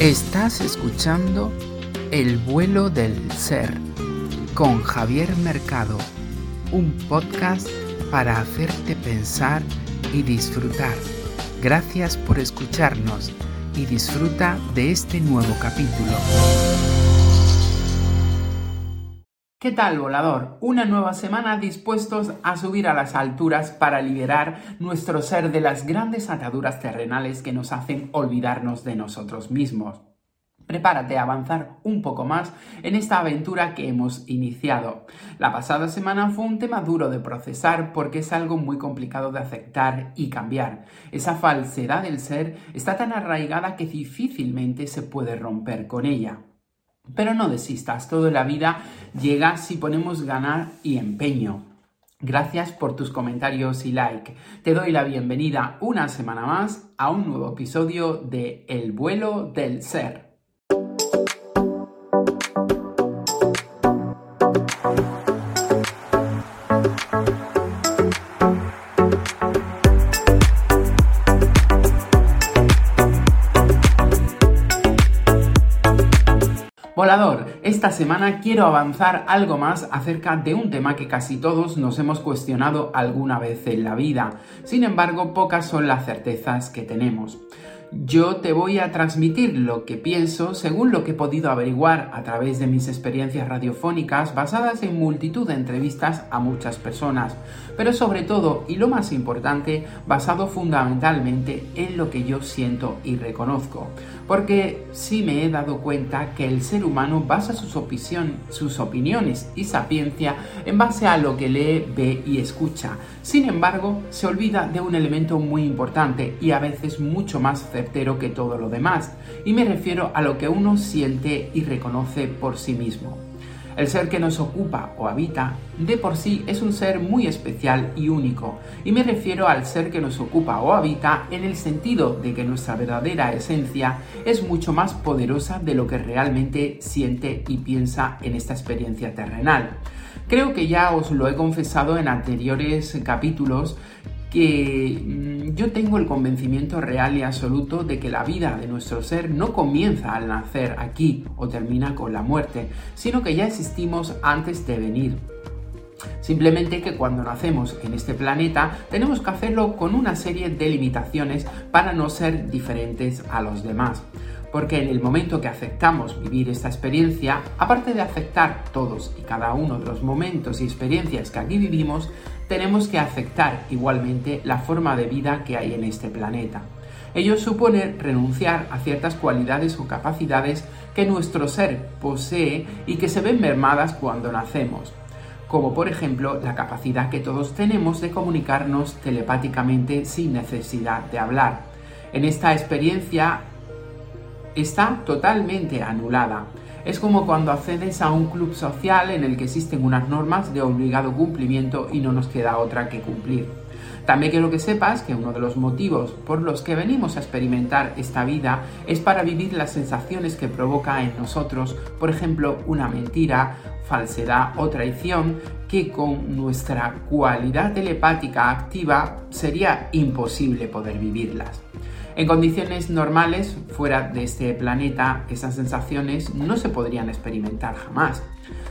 Estás escuchando El vuelo del ser con Javier Mercado, un podcast para hacerte pensar y disfrutar. Gracias por escucharnos y disfruta de este nuevo capítulo. ¿Qué tal, volador? Una nueva semana dispuestos a subir a las alturas para liberar nuestro ser de las grandes ataduras terrenales que nos hacen olvidarnos de nosotros mismos. Prepárate a avanzar un poco más en esta aventura que hemos iniciado. La pasada semana fue un tema duro de procesar porque es algo muy complicado de aceptar y cambiar. Esa falsedad del ser está tan arraigada que difícilmente se puede romper con ella. Pero no desistas, toda la vida llega si ponemos ganar y empeño. Gracias por tus comentarios y like. Te doy la bienvenida una semana más a un nuevo episodio de El vuelo del ser. Volador, esta semana quiero avanzar algo más acerca de un tema que casi todos nos hemos cuestionado alguna vez en la vida. Sin embargo, pocas son las certezas que tenemos. Yo te voy a transmitir lo que pienso según lo que he podido averiguar a través de mis experiencias radiofónicas basadas en multitud de entrevistas a muchas personas, pero sobre todo, y lo más importante, basado fundamentalmente en lo que yo siento y reconozco. Porque sí me he dado cuenta que el ser humano basa sus, sus opiniones y sapiencia en base a lo que lee, ve y escucha. Sin embargo, se olvida de un elemento muy importante y a veces mucho más que todo lo demás, y me refiero a lo que uno siente y reconoce por sí mismo. El ser que nos ocupa o habita de por sí es un ser muy especial y único, y me refiero al ser que nos ocupa o habita en el sentido de que nuestra verdadera esencia es mucho más poderosa de lo que realmente siente y piensa en esta experiencia terrenal. Creo que ya os lo he confesado en anteriores capítulos que mm, yo tengo el convencimiento real y absoluto de que la vida de nuestro ser no comienza al nacer aquí o termina con la muerte, sino que ya existimos antes de venir. Simplemente que cuando nacemos en este planeta tenemos que hacerlo con una serie de limitaciones para no ser diferentes a los demás. Porque en el momento que aceptamos vivir esta experiencia, aparte de aceptar todos y cada uno de los momentos y experiencias que aquí vivimos, tenemos que aceptar igualmente la forma de vida que hay en este planeta. Ello supone renunciar a ciertas cualidades o capacidades que nuestro ser posee y que se ven mermadas cuando nacemos, como por ejemplo la capacidad que todos tenemos de comunicarnos telepáticamente sin necesidad de hablar. En esta experiencia está totalmente anulada. Es como cuando accedes a un club social en el que existen unas normas de obligado cumplimiento y no nos queda otra que cumplir. También quiero que sepas que uno de los motivos por los que venimos a experimentar esta vida es para vivir las sensaciones que provoca en nosotros, por ejemplo, una mentira, falsedad o traición, que con nuestra cualidad telepática activa sería imposible poder vivirlas. En condiciones normales, fuera de este planeta, esas sensaciones no se podrían experimentar jamás.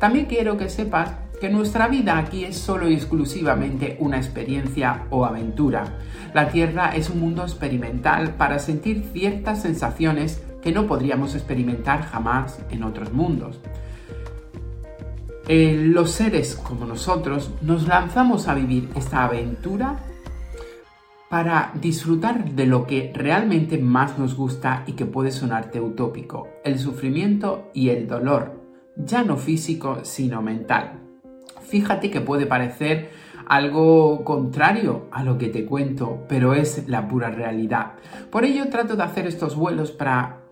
También quiero que sepas que nuestra vida aquí es solo y exclusivamente una experiencia o aventura. La Tierra es un mundo experimental para sentir ciertas sensaciones que no podríamos experimentar jamás en otros mundos. Eh, los seres como nosotros nos lanzamos a vivir esta aventura para disfrutar de lo que realmente más nos gusta y que puede sonarte utópico, el sufrimiento y el dolor, ya no físico sino mental. Fíjate que puede parecer algo contrario a lo que te cuento, pero es la pura realidad. Por ello trato de hacer estos vuelos para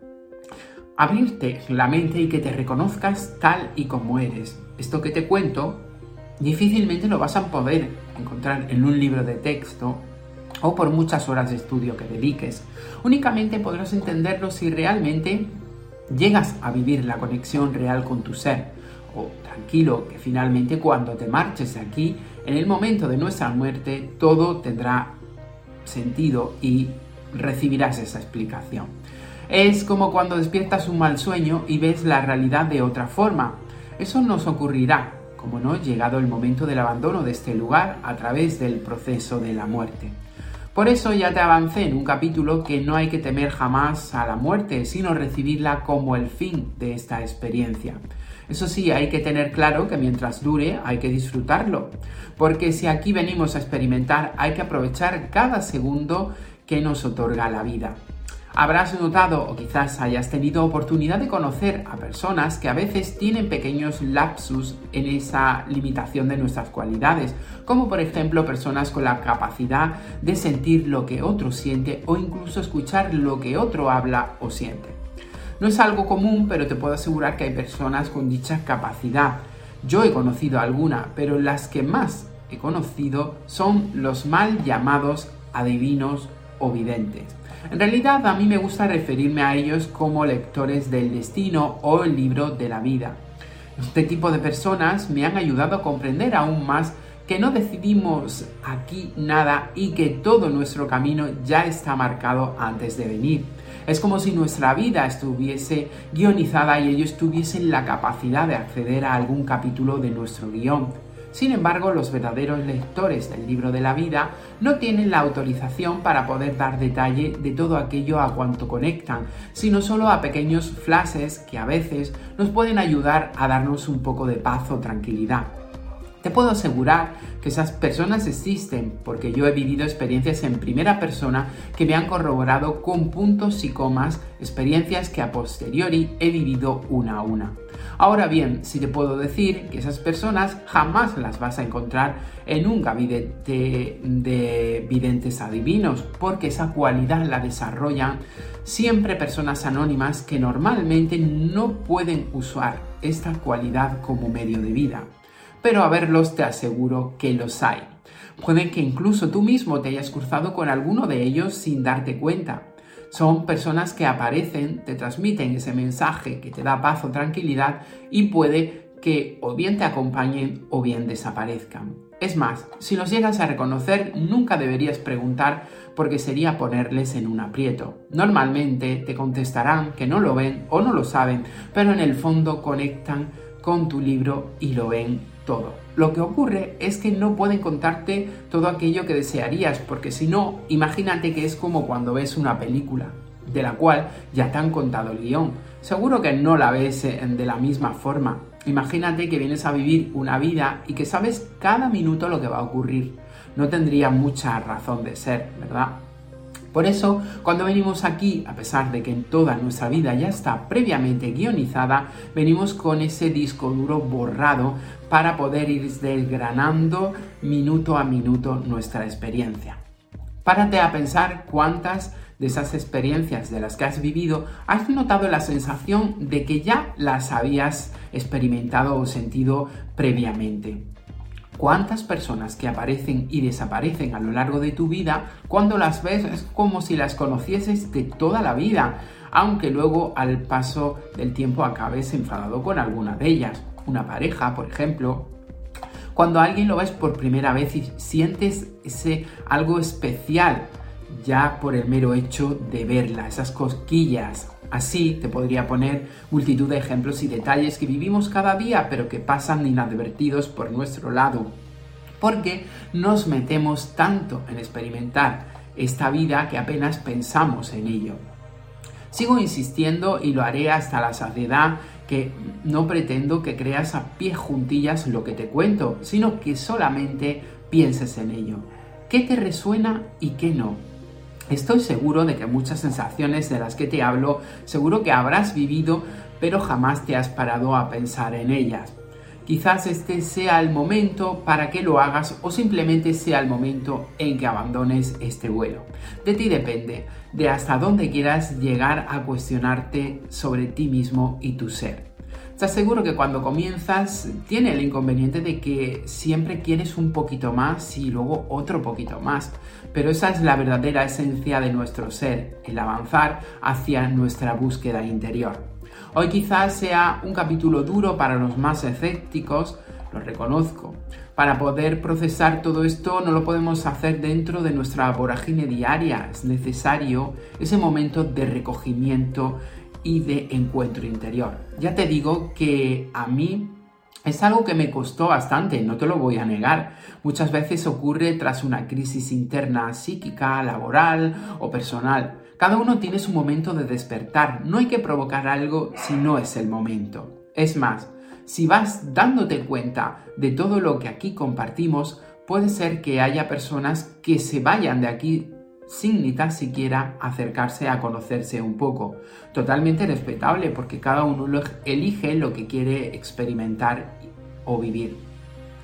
abrirte la mente y que te reconozcas tal y como eres. Esto que te cuento difícilmente lo vas a poder encontrar en un libro de texto o por muchas horas de estudio que dediques. Únicamente podrás entenderlo si realmente llegas a vivir la conexión real con tu ser. O tranquilo, que finalmente cuando te marches de aquí, en el momento de nuestra muerte, todo tendrá sentido y recibirás esa explicación. Es como cuando despiertas un mal sueño y ves la realidad de otra forma. Eso nos ocurrirá, como no, llegado el momento del abandono de este lugar a través del proceso de la muerte. Por eso ya te avancé en un capítulo que no hay que temer jamás a la muerte, sino recibirla como el fin de esta experiencia. Eso sí, hay que tener claro que mientras dure hay que disfrutarlo, porque si aquí venimos a experimentar hay que aprovechar cada segundo que nos otorga la vida. Habrás notado o quizás hayas tenido oportunidad de conocer a personas que a veces tienen pequeños lapsus en esa limitación de nuestras cualidades, como por ejemplo personas con la capacidad de sentir lo que otro siente o incluso escuchar lo que otro habla o siente. No es algo común, pero te puedo asegurar que hay personas con dicha capacidad. Yo he conocido alguna, pero las que más he conocido son los mal llamados adivinos o videntes. En realidad a mí me gusta referirme a ellos como lectores del destino o el libro de la vida. Este tipo de personas me han ayudado a comprender aún más que no decidimos aquí nada y que todo nuestro camino ya está marcado antes de venir. Es como si nuestra vida estuviese guionizada y ellos tuviesen la capacidad de acceder a algún capítulo de nuestro guion. Sin embargo, los verdaderos lectores del libro de la vida no tienen la autorización para poder dar detalle de todo aquello a cuanto conectan, sino solo a pequeños flashes que a veces nos pueden ayudar a darnos un poco de paz o tranquilidad. Te puedo asegurar que esas personas existen porque yo he vivido experiencias en primera persona que me han corroborado con puntos y comas, experiencias que a posteriori he vivido una a una. Ahora bien, si te puedo decir que esas personas jamás las vas a encontrar en un gabinete de videntes adivinos, porque esa cualidad la desarrollan siempre personas anónimas que normalmente no pueden usar esta cualidad como medio de vida pero a verlos te aseguro que los hay. Pueden que incluso tú mismo te hayas cruzado con alguno de ellos sin darte cuenta. Son personas que aparecen, te transmiten ese mensaje que te da paz o tranquilidad y puede que o bien te acompañen o bien desaparezcan. Es más, si los llegas a reconocer, nunca deberías preguntar porque sería ponerles en un aprieto. Normalmente te contestarán que no lo ven o no lo saben, pero en el fondo conectan con tu libro y lo ven todo. Lo que ocurre es que no pueden contarte todo aquello que desearías, porque si no, imagínate que es como cuando ves una película, de la cual ya te han contado el guion. Seguro que no la ves eh, de la misma forma. Imagínate que vienes a vivir una vida y que sabes cada minuto lo que va a ocurrir. No tendría mucha razón de ser, ¿verdad? Por eso, cuando venimos aquí, a pesar de que toda nuestra vida ya está previamente guionizada, venimos con ese disco duro borrado para poder ir desgranando minuto a minuto nuestra experiencia. Párate a pensar cuántas de esas experiencias de las que has vivido has notado la sensación de que ya las habías experimentado o sentido previamente. ¿Cuántas personas que aparecen y desaparecen a lo largo de tu vida, cuando las ves es como si las conocieses de toda la vida, aunque luego al paso del tiempo acabes enfadado con alguna de ellas? Una pareja, por ejemplo, cuando alguien lo ves por primera vez y sientes ese algo especial ya por el mero hecho de verla, esas cosquillas, Así te podría poner multitud de ejemplos y detalles que vivimos cada día, pero que pasan inadvertidos por nuestro lado, porque nos metemos tanto en experimentar esta vida que apenas pensamos en ello. Sigo insistiendo y lo haré hasta la saciedad que no pretendo que creas a pie juntillas lo que te cuento, sino que solamente pienses en ello. ¿Qué te resuena y qué no? Estoy seguro de que muchas sensaciones de las que te hablo seguro que habrás vivido, pero jamás te has parado a pensar en ellas. Quizás este sea el momento para que lo hagas o simplemente sea el momento en que abandones este vuelo. De ti depende, de hasta dónde quieras llegar a cuestionarte sobre ti mismo y tu ser. Te aseguro que cuando comienzas tiene el inconveniente de que siempre quieres un poquito más y luego otro poquito más. Pero esa es la verdadera esencia de nuestro ser, el avanzar hacia nuestra búsqueda interior. Hoy quizás sea un capítulo duro para los más escépticos, lo reconozco. Para poder procesar todo esto no lo podemos hacer dentro de nuestra vorágine diaria, es necesario ese momento de recogimiento y de encuentro interior. Ya te digo que a mí es algo que me costó bastante, no te lo voy a negar. Muchas veces ocurre tras una crisis interna psíquica, laboral o personal. Cada uno tiene su momento de despertar. No hay que provocar algo si no es el momento. Es más, si vas dándote cuenta de todo lo que aquí compartimos, puede ser que haya personas que se vayan de aquí sin ni siquiera acercarse a conocerse un poco. Totalmente respetable porque cada uno elige lo que quiere experimentar o vivir.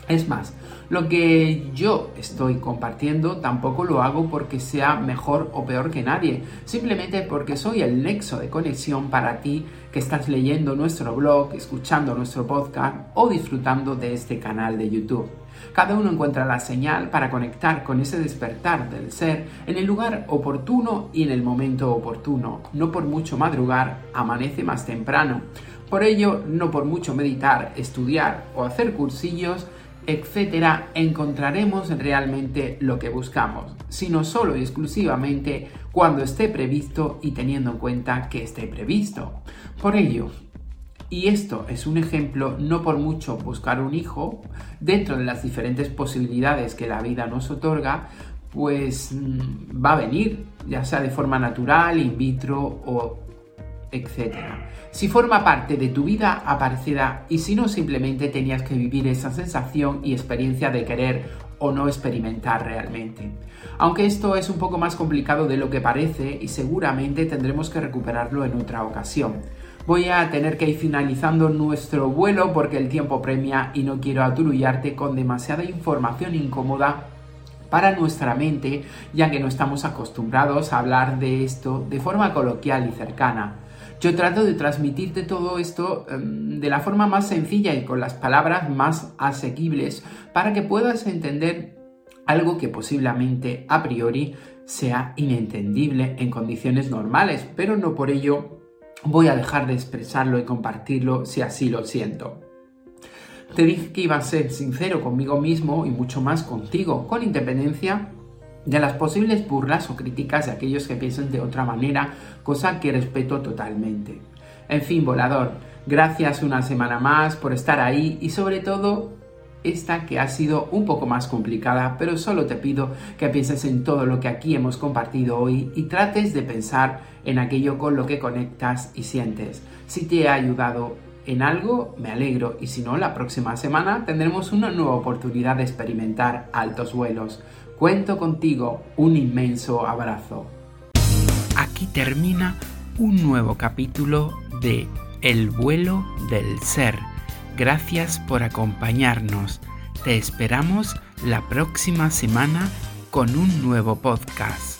Es más, lo que yo estoy compartiendo tampoco lo hago porque sea mejor o peor que nadie, simplemente porque soy el nexo de conexión para ti que estás leyendo nuestro blog, escuchando nuestro podcast o disfrutando de este canal de YouTube. Cada uno encuentra la señal para conectar con ese despertar del ser en el lugar oportuno y en el momento oportuno. No por mucho madrugar, amanece más temprano. Por ello, no por mucho meditar, estudiar o hacer cursillos, etcétera, encontraremos realmente lo que buscamos, sino solo y exclusivamente cuando esté previsto y teniendo en cuenta que esté previsto. Por ello, y esto es un ejemplo, no por mucho buscar un hijo, dentro de las diferentes posibilidades que la vida nos otorga, pues mm, va a venir, ya sea de forma natural, in vitro o etc. Si forma parte de tu vida, aparecerá y si no, simplemente tenías que vivir esa sensación y experiencia de querer o no experimentar realmente. Aunque esto es un poco más complicado de lo que parece y seguramente tendremos que recuperarlo en otra ocasión. Voy a tener que ir finalizando nuestro vuelo porque el tiempo premia y no quiero aturullarte con demasiada información incómoda para nuestra mente, ya que no estamos acostumbrados a hablar de esto de forma coloquial y cercana. Yo trato de transmitirte todo esto em, de la forma más sencilla y con las palabras más asequibles para que puedas entender algo que posiblemente a priori sea inentendible en condiciones normales, pero no por ello voy a dejar de expresarlo y compartirlo si así lo siento. Te dije que iba a ser sincero conmigo mismo y mucho más contigo, con independencia de las posibles burlas o críticas de aquellos que piensen de otra manera, cosa que respeto totalmente. En fin, volador, gracias una semana más por estar ahí y sobre todo esta que ha sido un poco más complicada, pero solo te pido que pienses en todo lo que aquí hemos compartido hoy y trates de pensar en aquello con lo que conectas y sientes. Si te ha ayudado en algo, me alegro y si no, la próxima semana tendremos una nueva oportunidad de experimentar altos vuelos. Cuento contigo, un inmenso abrazo. Aquí termina un nuevo capítulo de El vuelo del ser. Gracias por acompañarnos. Te esperamos la próxima semana con un nuevo podcast.